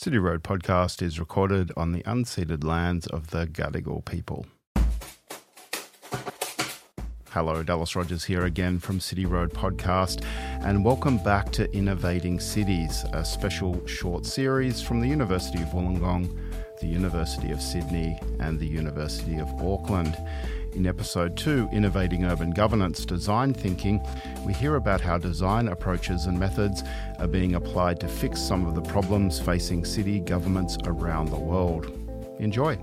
City Road podcast is recorded on the unceded lands of the Gadigal people. Hello, Dallas Rogers here again from City Road Podcast, and welcome back to Innovating Cities, a special short series from the University of Wollongong, the University of Sydney, and the University of Auckland. In episode 2, Innovating Urban Governance Design Thinking, we hear about how design approaches and methods are being applied to fix some of the problems facing city governments around the world. Enjoy.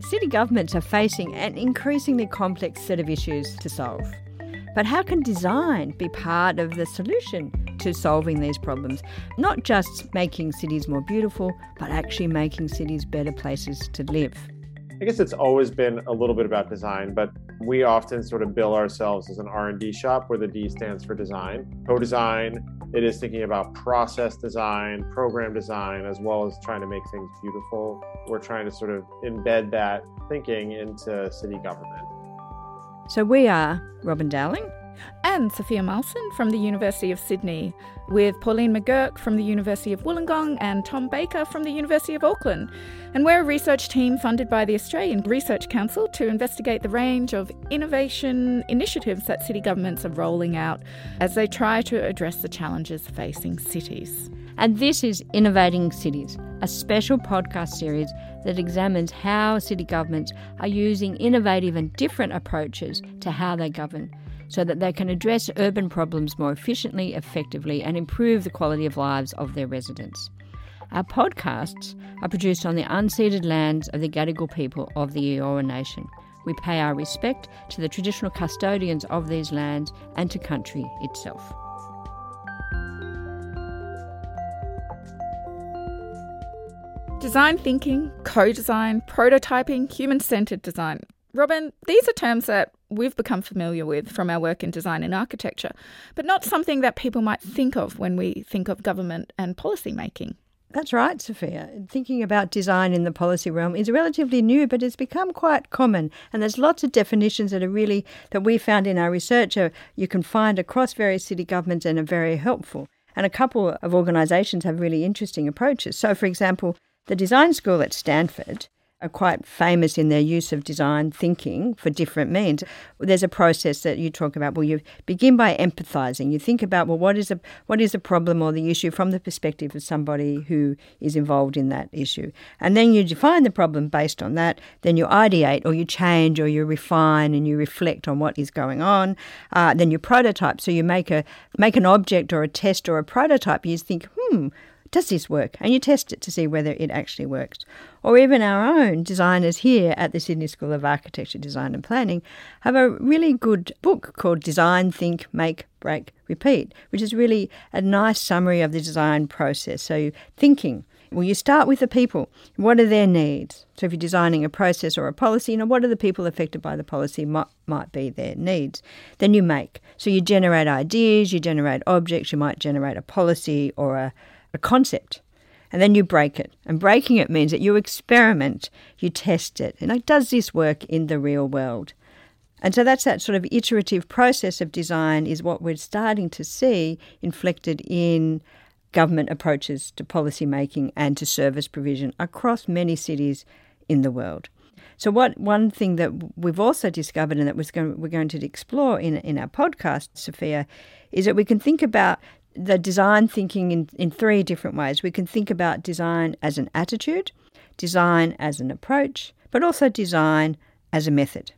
City governments are facing an increasingly complex set of issues to solve. But how can design be part of the solution to solving these problems? Not just making cities more beautiful, but actually making cities better places to live. I guess it's always been a little bit about design, but we often sort of bill ourselves as an R&D shop where the D stands for design. Co-design, it is thinking about process design, program design, as well as trying to make things beautiful. We're trying to sort of embed that thinking into city government. So we are Robyn Dowling and Sophia Maalsen from the University of Sydney, with Pauline McGuirk from the University of Wollongong and Tom Baker from the University of Auckland. And we're a research team funded by the Australian Research Council to investigate the range of innovation initiatives that city governments are rolling out as they try to address the challenges facing cities. And this is Innovating Cities, a special podcast series that examines how city governments are using innovative and different approaches to how they govern so that they can address urban problems more efficiently, effectively, and improve the quality of lives of their residents. Our podcasts are produced on the unceded lands of the Gadigal people of the Eora Nation. We pay our respect to the traditional custodians of these lands and to country itself. Design thinking, co design, prototyping, human centered design. Robyn, these are terms that we've become familiar with from our work in design and architecture, but not something that people might think of when we think of government and policy making. That's right, Sophia. Thinking about design in the policy realm is relatively new, but it's become quite common. And there's lots of definitions that are really, that we found in our research, uh, you can find across various city governments and are very helpful. And a couple of organisations have really interesting approaches. So, for example, the design school at Stanford are quite famous in their use of design thinking for different means. There's a process that you talk about. Well, you begin by empathizing. You think about well, what is a what is the problem or the issue from the perspective of somebody who is involved in that issue, and then you define the problem based on that. Then you ideate, or you change, or you refine, and you reflect on what is going on. Uh, then you prototype. So you make a make an object or a test or a prototype. You think, hmm does this work? And you test it to see whether it actually works. Or even our own designers here at the Sydney School of Architecture, Design and Planning have a really good book called Design, Think, Make, Break, Repeat, which is really a nice summary of the design process. So, thinking. Well, you start with the people. What are their needs? So, if you're designing a process or a policy, you know, what are the people affected by the policy might, might be their needs? Then you make. So, you generate ideas, you generate objects, you might generate a policy or a a concept and then you break it. And breaking it means that you experiment, you test it. And like, does this work in the real world? And so that's that sort of iterative process of design is what we're starting to see inflected in government approaches to policy making and to service provision across many cities in the world. So, what one thing that we've also discovered and that we're going to explore in, in our podcast, Sophia, is that we can think about the design thinking in, in three different ways. We can think about design as an attitude, design as an approach, but also design as a method.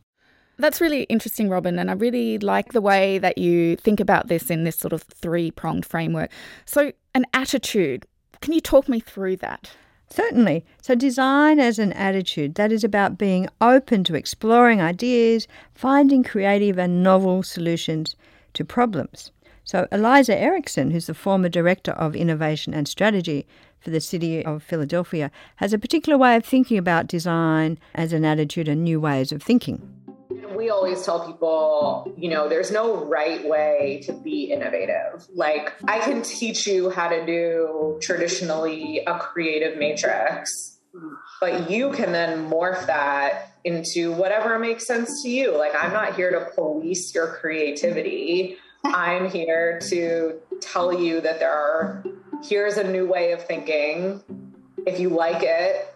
That's really interesting, Robyn, and I really like the way that you think about this in this sort of three pronged framework. So, an attitude, can you talk me through that? Certainly. So, design as an attitude, that is about being open to exploring ideas, finding creative and novel solutions to problems. So, Eliza Erickson, who's the former Director of Innovation and Strategy for the City of Philadelphia, has a particular way of thinking about design as an attitude and new ways of thinking. We always tell people, you know, there's no right way to be innovative. Like, I can teach you how to do traditionally a creative matrix, but you can then morph that into whatever makes sense to you. Like, I'm not here to police your creativity. I'm here to tell you that there are here's a new way of thinking. If you like it,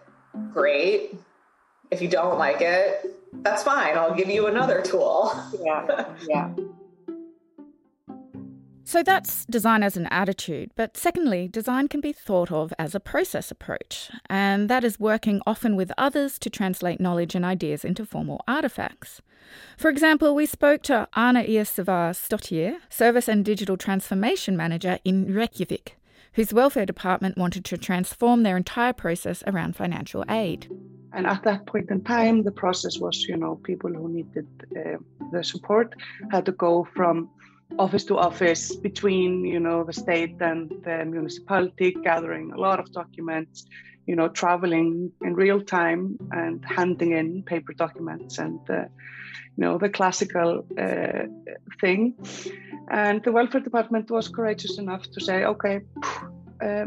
great. If you don't like it, that's fine. I'll give you another tool. Yeah. Yeah. So that's design as an attitude. But secondly, design can be thought of as a process approach, and that is working often with others to translate knowledge and ideas into formal artifacts. For example, we spoke to Arna Ýr Sævarsdóttir, Service and Digital Transformation Manager in Reykjavik, whose welfare department wanted to transform their entire process around financial aid. And at that point in time, the process was, you know, people who needed uh, the support had to go from office to office between you know the state and the municipality gathering a lot of documents you know traveling in real time and handing in paper documents and uh, you know the classical uh, thing and the welfare department was courageous enough to say okay uh,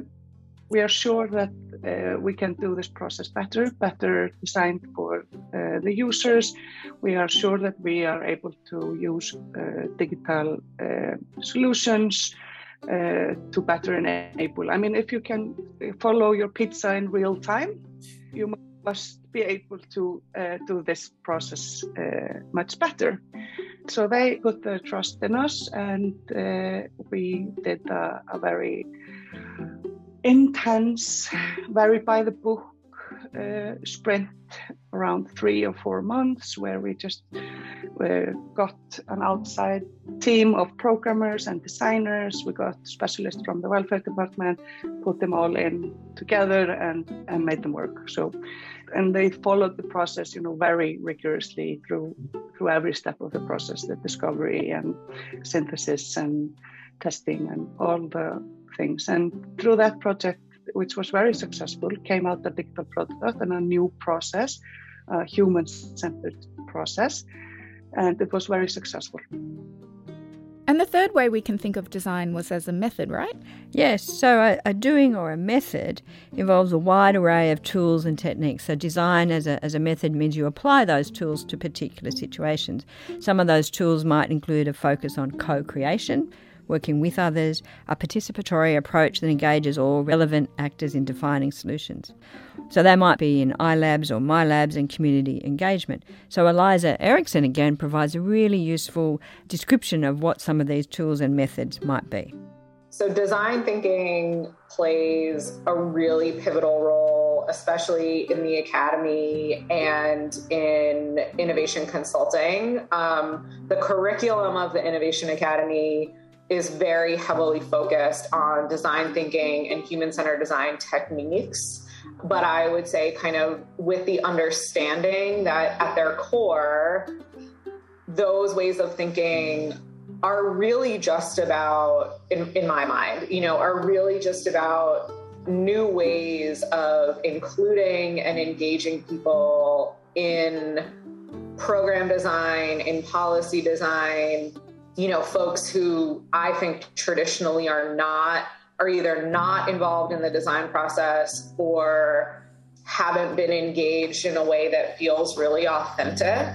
we are sure that uh, we can do this process better, better designed for uh, the users. We are sure that we are able to use uh, digital solutions uh, to better enable. I mean, if you can follow your pizza in real time, you must be able to uh, do this process much better. So they put their trust in us, and we did a, a very intense, very by the book uh, sprint around three or four months where we just uh, got an outside team of programmers and designers. We got specialists from the welfare department, put them all in together and, and made them work. So, and they followed the process, you know, very rigorously through through every step of the process, the discovery and synthesis and testing and all the things. And through that project, which was very successful, came out a digital product and a new process, a human-centered process, and it was very successful. And the third way we can think of design was as a method, right? Yes, so a, a, doing or a method involves a wide array of tools and techniques. So, design as a, as a method means you apply those tools to particular situations. Some of those tools might include a focus on co creation, working with others, a participatory approach that engages all relevant actors in defining solutions. So they might be in iLabs or MyLabs and community engagement. So Eliza Erickson again provides a really useful description of what some of these tools and methods might be. So design thinking plays a really pivotal role, especially in the academy and in innovation consulting. Um, the curriculum of the Innovation Academy is very heavily focused on design thinking and human centered design techniques. But I would say, kind of with the understanding that at their core, those ways of thinking are really just about, in, in my mind, you know, are really just about new ways of including and engaging people in program design, in policy design, you know, folks who I think traditionally are not, are either not involved in the design process or haven't been engaged in a way that feels really authentic.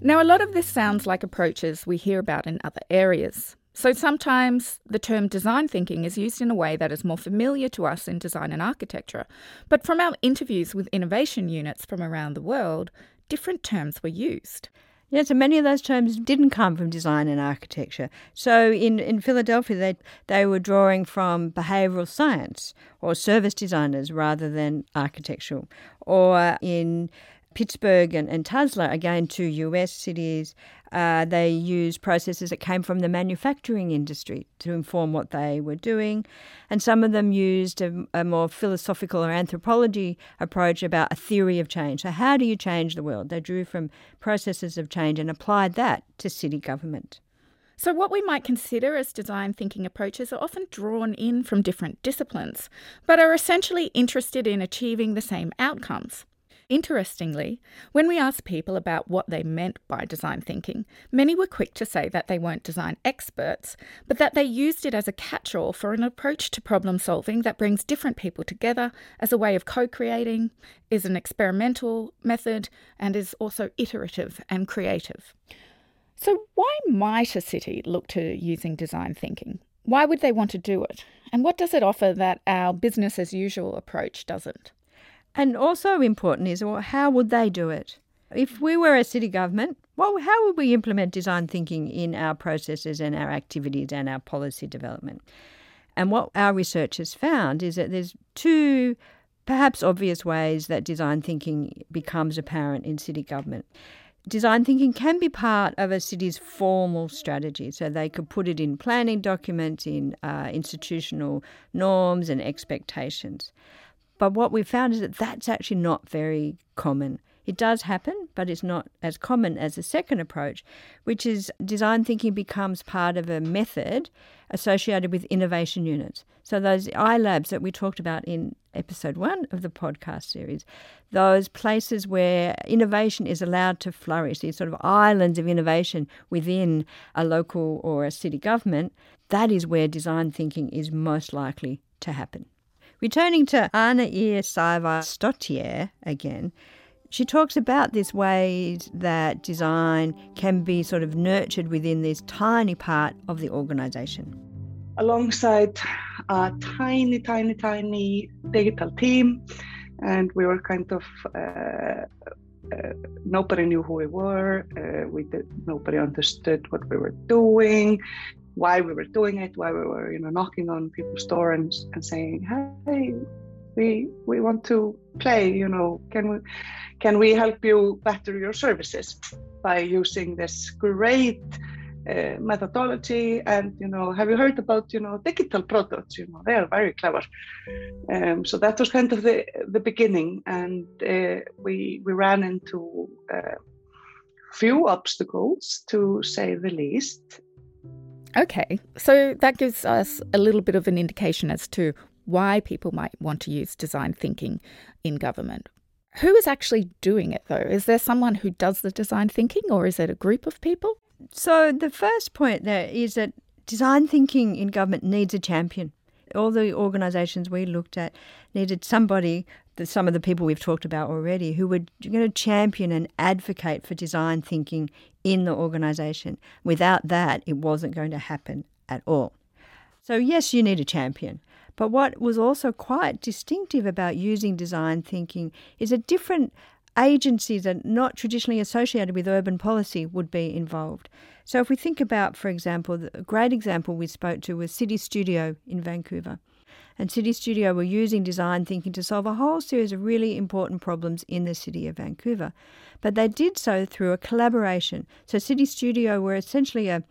Now, a lot of this sounds like approaches we hear about in other areas. So sometimes the term design thinking is used in a way that is more familiar to us in design and architecture. But from our interviews with innovation units from around the world, different terms were used. Yeah, so many of those terms didn't come from design and architecture. So in, in Philadelphia, they, they were drawing from behavioral science or service designers rather than architectural. Or in Pittsburgh and, and Tulsa, again, two US cities, uh, they used processes that came from the manufacturing industry to inform what they were doing. And some of them used a, a, more philosophical or anthropology approach about a theory of change. So, how do you change the world? They drew from processes of change and applied that to city government. So, what we might consider as design thinking approaches are often drawn in from different disciplines, but are essentially interested in achieving the same outcomes. Interestingly, when we asked people about what they meant by design thinking, many were quick to say that they weren't design experts, but that they used it as a catch all for an approach to problem solving that brings different people together as a way of co creating, is an experimental method, and is also iterative and creative. So, why might a city look to using design thinking? Why would they want to do it? And what does it offer that our business as usual approach doesn't? And also important is well, how would they do it? If we were a city government, well, how would we implement design thinking in our processes and our activities and our policy development? And what our research has found is that there's two perhaps obvious ways that design thinking becomes apparent in city government. Design thinking can be part of a city's formal strategy, so they could put it in planning documents, in uh, institutional norms and expectations. But what we found is that that's actually not very common. It does happen, but it's not as common as the second approach, which is design thinking becomes part of a method associated with innovation units. So, those iLabs that we talked about in episode one of the podcast series, those places where innovation is allowed to flourish, these sort of islands of innovation within a local or a city government, that is where design thinking is most likely to happen. Returning to Anna Ir Saiva Stottier again, she talks about this ways that design can be sort of nurtured within this tiny part of the organization. Alongside a tiny, tiny, tiny digital team, and we were kind of uh, uh, nobody knew who we were. Uh, we did nobody understood what we were doing, why we were doing it, why we were you know knocking on people's door and, and saying, "Hey, we we want to play. You know, can we?" can we help you better your services by using this great uh, methodology and you know have you heard about you know digital products you know they are very clever um, so that was kind of the the beginning and uh, we we ran into uh, few obstacles to say the least okay so that gives us a little bit of an indication as to why people might want to use design thinking in government who is actually doing it though? Is there someone who does the design thinking or is it a group of people? So, the first point there is that design thinking in government needs a champion. All the organisations we looked at needed somebody, some of the people we've talked about already, who were going to champion and advocate for design thinking in the organisation. Without that, it wasn't going to happen at all. So, yes, you need a champion. But what was also quite distinctive about using design thinking is that different agencies that are not traditionally associated with urban policy would be involved. So if we think about, for example, a great example we spoke to was City Studio in Vancouver. And City Studio were using design thinking to solve a whole series of really important problems in the city of Vancouver. But they did so through a collaboration. So City Studio were essentially a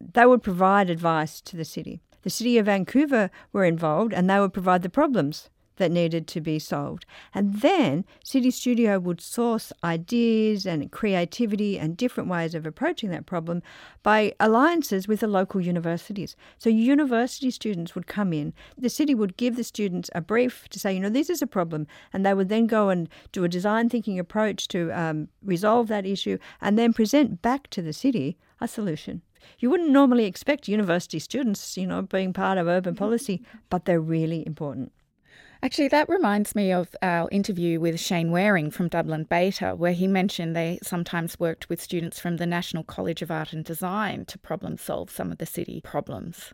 they would provide advice to the city. The City of Vancouver were involved and they would provide the problems that needed to be solved. And then City Studio would source ideas and creativity and different ways of approaching that problem by alliances with the local universities. So university students would come in, the city would give the students a brief to say, you know, this is a problem, and they would then go and do a design thinking approach to um, resolve that issue and then present back to the city a solution. You wouldn't normally expect university students, you know, being part of urban policy, but they're really important. Actually, that reminds me of our interview with Shane Waring from Dublin Beta, where he mentioned they sometimes worked with students from the National College of Art and Design to problem solve some of the city problems.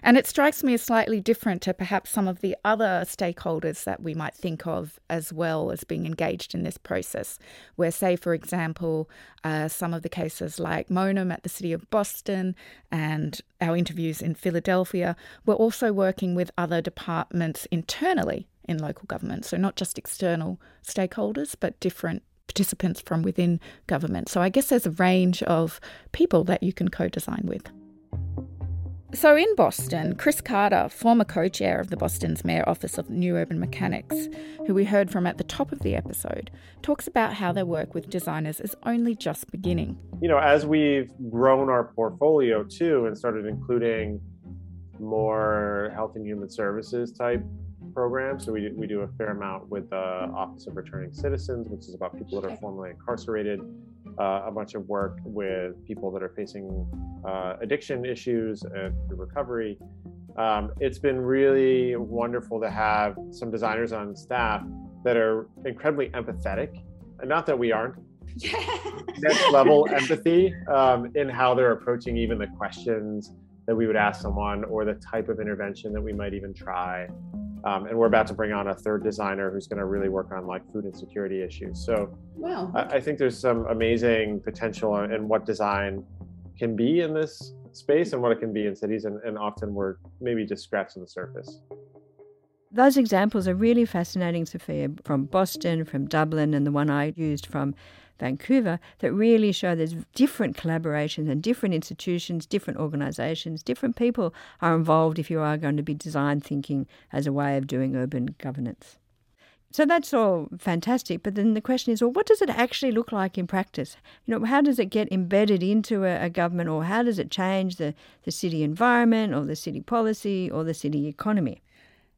And it strikes me as slightly different to perhaps some of the other stakeholders that we might think of as well as being engaged in this process, where, say, for example, uh, some of the cases like MONUM at the City of Boston and our interviews in Philadelphia, we're also working with other departments internally in local government. So, not just external stakeholders, but different participants from within government. So, I guess there's a range of people that you can co design with. So in Boston, Kris Carter, former co chair of the Boston's Mayor Office of New Urban Mechanics, who we heard from at the top of the episode, talks about how their work with designers is only just beginning. You know, as we've grown our portfolio too and started including more health and human services type programs, so we do, we do a fair amount with the Office of Returning Citizens, which is about people that are formerly incarcerated uh, a bunch of work with people that are facing uh, addiction issues and recovery. Um, it's been really wonderful to have some designers on staff that are incredibly empathetic. And not that we aren't, next level empathy um, in how they're approaching even the questions that we would ask someone or the type of intervention that we might even try. Um, and we're about to bring on a third designer who's going to really work on like food insecurity issues. So wow. I, I think there's some amazing potential in what design can be in this space and what it can be in cities. And, and often we're maybe just scratching the surface. Those examples are really fascinating, Sophia, from Boston, from Dublin, and the one I used from Vancouver that really show there's different collaborations and different institutions, different organisations, different people are involved if you are going to be design thinking as a way of doing urban governance. So that's all fantastic, but then the question is, well, what does it actually look like in practice? You know, how does it get embedded into a, a, government, or how does it change the, the city environment, or the city policy, or the city economy?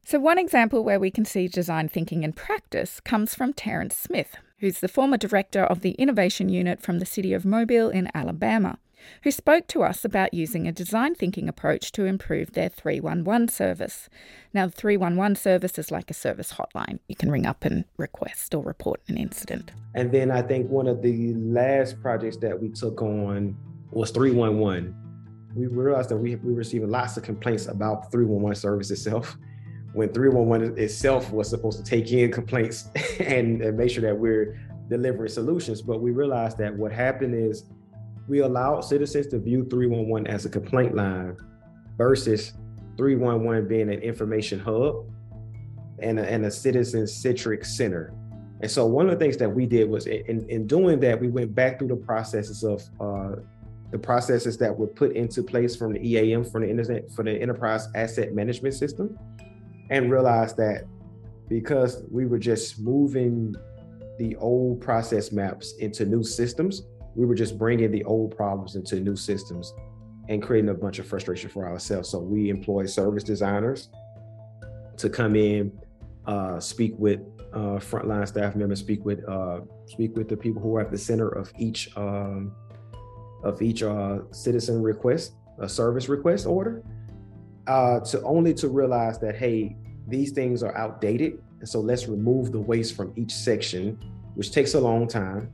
So, one example where we can see design thinking in practice comes from Terence Smith, who's the former director of the Innovation Unit from the city of Mobile in Alabama, who spoke to us about using a design thinking approach to improve their 311 service. Now, the 311 service is like a service hotline. You can ring up and request or report an incident. And then I think one of the last projects that we took on was 311. We realized that we, we were receiving lots of complaints about 311 service itself when 311 itself was supposed to take in complaints and, and make sure that we're delivering solutions. But we realized that what happened is we allowed citizens to view 311 as a complaint line versus 311 being an information hub and a, and a citizen centric center. And so one of the things that we did was in, in doing that, we went back through the processes of uh, the processes that were put into place from the EAM, from the internet, for the enterprise asset management system and realized that because we were just moving the old process maps into new systems, we were just bringing the old problems into new systems and creating a bunch of frustration for ourselves. So we employ service designers to come in, uh, speak with uh, frontline staff members, speak with uh, speak with the people who are at the center of each um, of each uh, citizen request, a service request order, uh, to only to realize that hey, these things are outdated, and so let's remove the waste from each section, which takes a long time.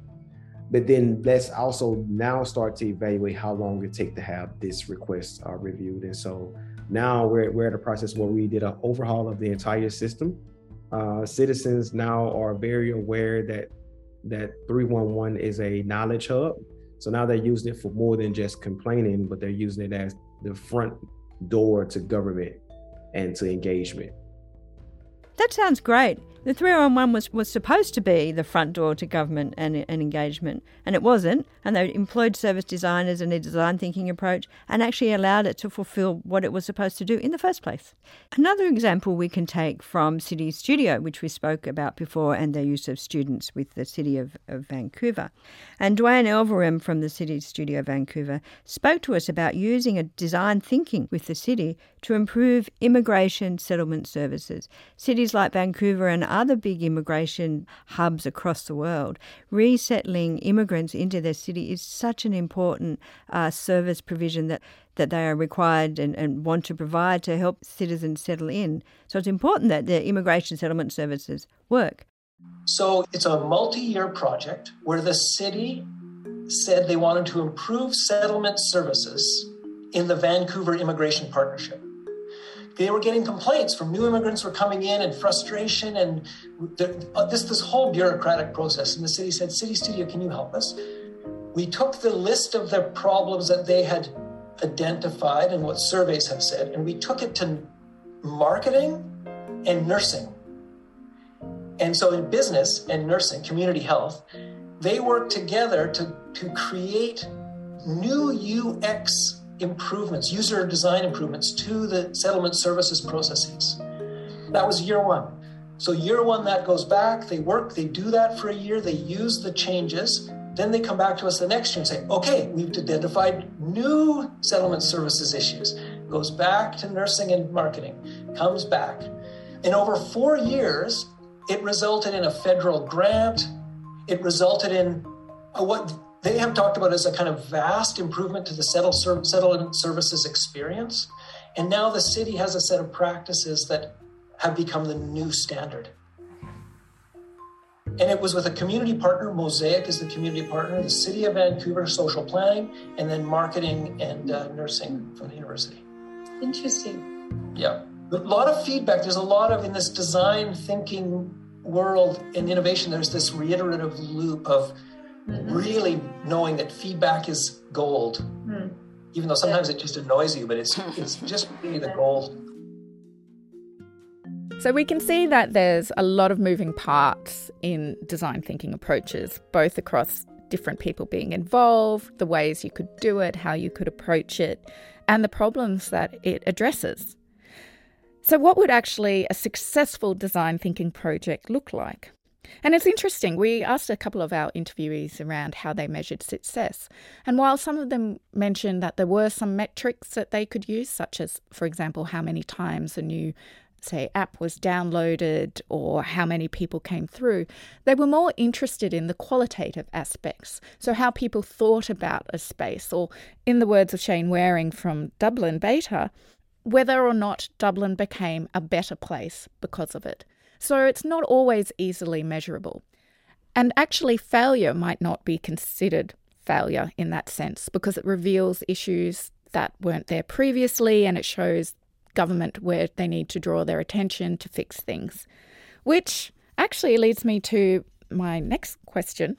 But then let's also now start to evaluate how long it take to have this request uh, reviewed. And so now we're, we're at a process where we did an overhaul of the entire system. Uh, citizens now are very aware that that 311 is a knowledge hub. So now they're using it for more than just complaining, but they're using it as the front door to government and to engagement. That sounds great. The 311 was, was supposed to be the front door to government and, and engagement, and it wasn't. And they employed service designers and a design thinking approach and actually allowed it to fulfill what it was supposed to do in the first place. Another example we can take from City Studio, which we spoke about before, and their use of students with the City of, of Vancouver. And Duane Elverum from the City Studio Vancouver spoke to us about using a design thinking with the city to improve immigration settlement services. Cities like Vancouver and other big immigration hubs across the world, resettling immigrants into their city is such an important uh, service provision that, that they are required and, and want to provide to help citizens settle in. So it's important that the immigration settlement services work. So it's a multi year project where the city said they wanted to improve settlement services in the Vancouver Immigration Partnership they were getting complaints from new immigrants were coming in and frustration and uh, this this whole bureaucratic process and the city said city studio can you help us? We took the list of the problems that they had identified and what surveys have said and we took it to marketing and nursing. And so in business and nursing community health they work together to, to create new ux improvements, user design improvements to the settlement services processes. That was year one. So, year one, that goes back, they work, they do that for a year, they use the changes. Then they come back to us the next year and say, okay, we've identified new settlement services issues. Goes back to nursing and marketing, comes back. In over four years, it resulted in a federal grant. It resulted in what they have talked about as a kind of vast improvement to the settle, settlement services experience. And now the city has a set of practices that have become the new standard. And it was with a community partner. Mosaic is the community partner, the City of Vancouver Social Planning, and then marketing and uh, nursing from the university. Interesting. Yeah. A lot of feedback. There's a lot of, in this design thinking world and innovation, there's this reiterative loop of mm-hmm. really knowing that feedback is gold. Mm. Even though sometimes it just annoys you, but it's it's just really the gold. So we can see that there's a lot of moving parts in design thinking approaches, both across different people being involved, the ways you could do it, how you could approach it, and the problems that it addresses. So, what would actually a successful design thinking project look like? And it's interesting, we asked a couple of our interviewees around how they measured success. And while some of them mentioned that there were some metrics that they could use, such as, for example, how many times a new say, app was downloaded or how many people came through. They were more interested in the qualitative aspects. So, how people thought about a space, or in the words of Shane Waring from Dublin Beta, whether or not Dublin became a better place because of it. So, it's not always easily measurable. And actually, failure might not be considered failure in that sense because it reveals issues that weren't there previously and it shows government where they need to draw their attention to fix things. Which actually leads me to my next question,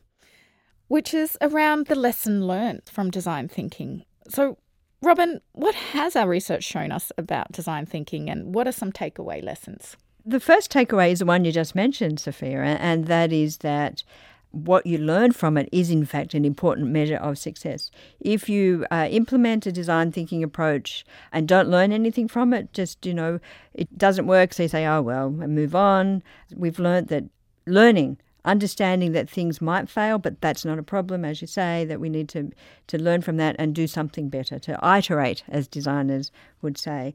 which is around the lesson learned from design thinking. So, Robyn, what has our research shown us about design thinking and what are some takeaway lessons? The first takeaway is the one you just mentioned, Sophia, and that is that what you learn from it is, in fact, an important measure of success. If you uh, implement a design thinking approach and don't learn anything from it, just, you know, it doesn't work, so you say, oh, well, and move on. We've learned that learning, understanding that things might fail, but that's not a problem, as you say, that we need to, to learn from that and do something better, to iterate, as designers would say.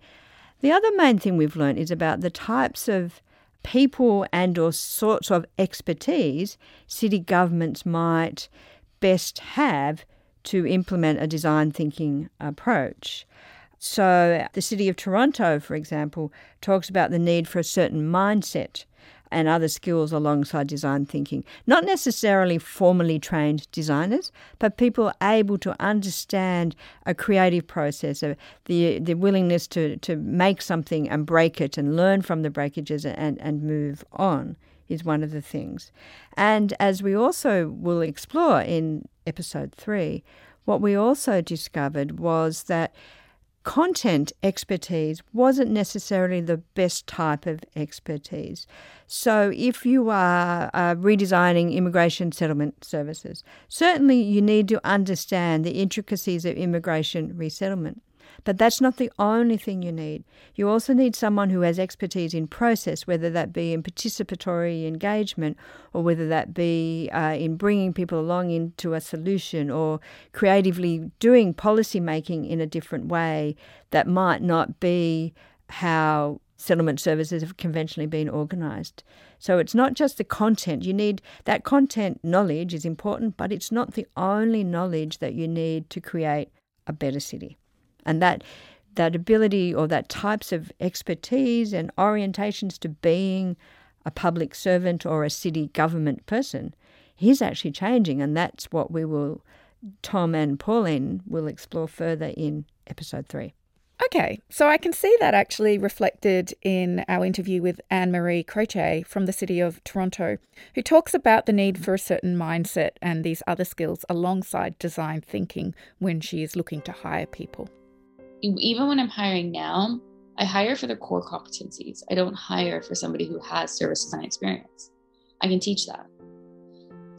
The other main thing we've learned is about the types of people and or sorts of expertise city governments might best have to implement a design thinking approach. So, the City of Toronto, for example, talks about the need for a certain mindset and other skills alongside design thinking. Not necessarily formally trained designers, but people able to understand a creative process, uh, the, the willingness to, to make something and break it and learn from the breakages and, and move on is one of the things. And as we also will explore in episode three, what we also discovered was that content expertise wasn't necessarily the best type of expertise. So, if you are uh, redesigning immigration settlement services, certainly you need to understand the intricacies of immigration resettlement. But that's not the only thing you need. You also need someone who has expertise in process, whether that be in participatory engagement or whether that be uh, in bringing people along into a solution or creatively doing policy making in a different way that might not be how settlement services have conventionally been organised. So it's not just the content. You need that content knowledge is important, but it's not the only knowledge that you need to create a better city and that that ability or that types of expertise and orientations to being a public servant or a city government person is actually changing and that's what we will tom and pauline will explore further in episode three. Okay, so I can see that actually reflected in our interview with Anne Marie Croce from the City of Toronto, who talks about the need for a certain mindset and these other skills alongside design thinking when she is looking to hire people even when I'm hiring now, I hire for the core competencies. I don't hire for somebody who has service design experience. I can teach that,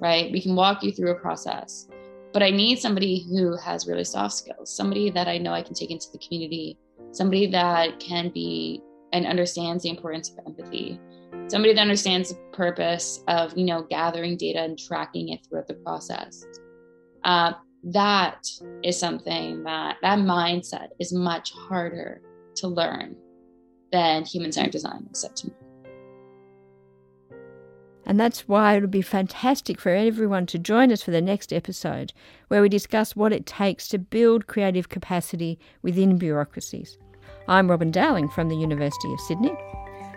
right? We can walk you through a process, but I need somebody who has really soft skills, somebody that I know I can take into the community, somebody that can be and understands the importance of empathy, somebody that understands the purpose of, you know, gathering data and tracking it throughout the process. Uh, that is something that that mindset is much harder to learn than human centered design, except to me. And that's why it would be fantastic for everyone to join us for the next episode, where we discuss what it takes to build creative capacity within bureaucracies. I'm Robyn Dowling from the University of Sydney.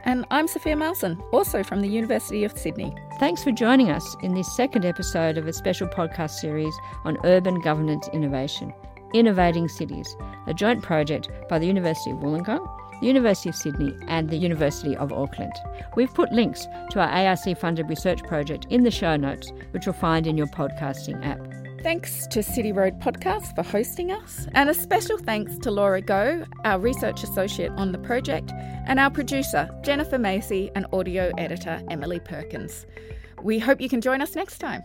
And I'm Sophia Maalsen, also from the University of Sydney. Thanks for joining us in this second episode of a special podcast series on urban governance innovation, Innovating Cities, a joint project by the University of Wollongong, the University of Sydney, and the University of Auckland. We've put links to our ARC funded research project in the show notes, which you'll find in your podcasting app. Thanks to City Road Podcast for hosting us, and a special thanks to Laura Go, our research associate on the project, and our producer, Jennifer Macy, and audio editor, Emily Perkins. We hope you can join us next time.